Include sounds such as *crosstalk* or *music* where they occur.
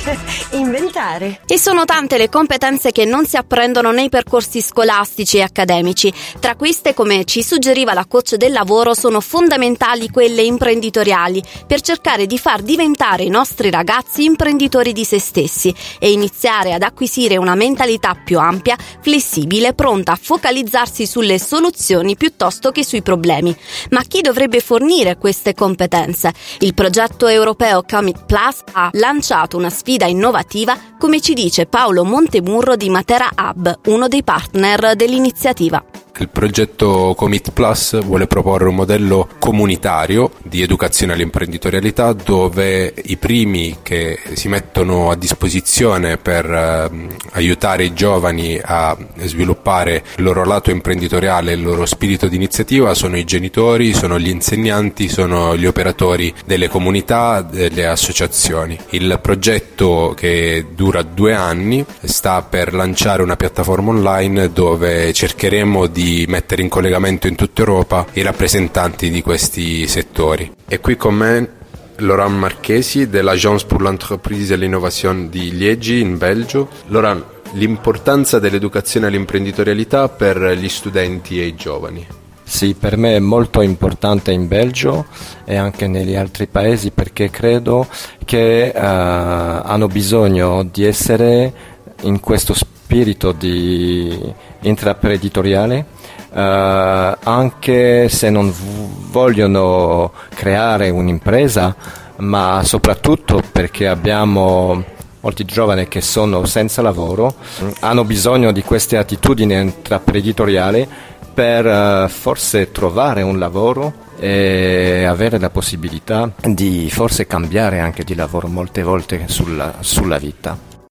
*laughs* inventare. E sono tante le competenze che non si apprendono nei percorsi scolastici e accademici. Tra queste, come ci suggeriva la coach del lavoro, sono fondamentali quelle imprenditoriali per cercare di far diventare i nostri ragazzi imprenditori di se stessi e iniziare ad acquisire una mentalità più ampia, flessibile, pronta a focalizzarsi sulle soluzioni piuttosto che sui problemi. Ma chi dovrebbe fornire queste competenze? Il progetto europeo Commit Plus ha lanciato una sfida innovativa, come ci dice Paolo Montemurro di Matera Hub, uno dei partner dell'iniziativa. Il progetto Commit Plus vuole proporre un modello comunitario di educazione all'imprenditorialità dove i primi che si mettono a disposizione per eh, aiutare i giovani a sviluppare il loro lato imprenditoriale, il loro spirito di iniziativa sono i genitori, sono gli insegnanti, sono gli operatori delle comunità, delle associazioni. Il progetto che dura due anni sta per lanciare una piattaforma online dove cercheremo di mettere in collegamento in tutta Europa i rappresentanti di questi settori. E qui con me Laurent Marchesi dell'Agence pour l'entreprise et l'innovation di Liegi in Belgio. Laurent, l'importanza dell'educazione all'imprenditorialità per gli studenti e i giovani. Sì, per me è molto importante in Belgio e anche negli altri paesi perché credo che uh, hanno bisogno di essere in questo spirito di intraprenditoriale eh, anche se non vogliono creare un'impresa, ma soprattutto perché abbiamo molti giovani che sono senza lavoro, hanno bisogno di queste attitudini intraprenditoriali per uh, forse trovare un lavoro e avere la possibilità di forse cambiare anche di lavoro molte volte sulla, sulla vita.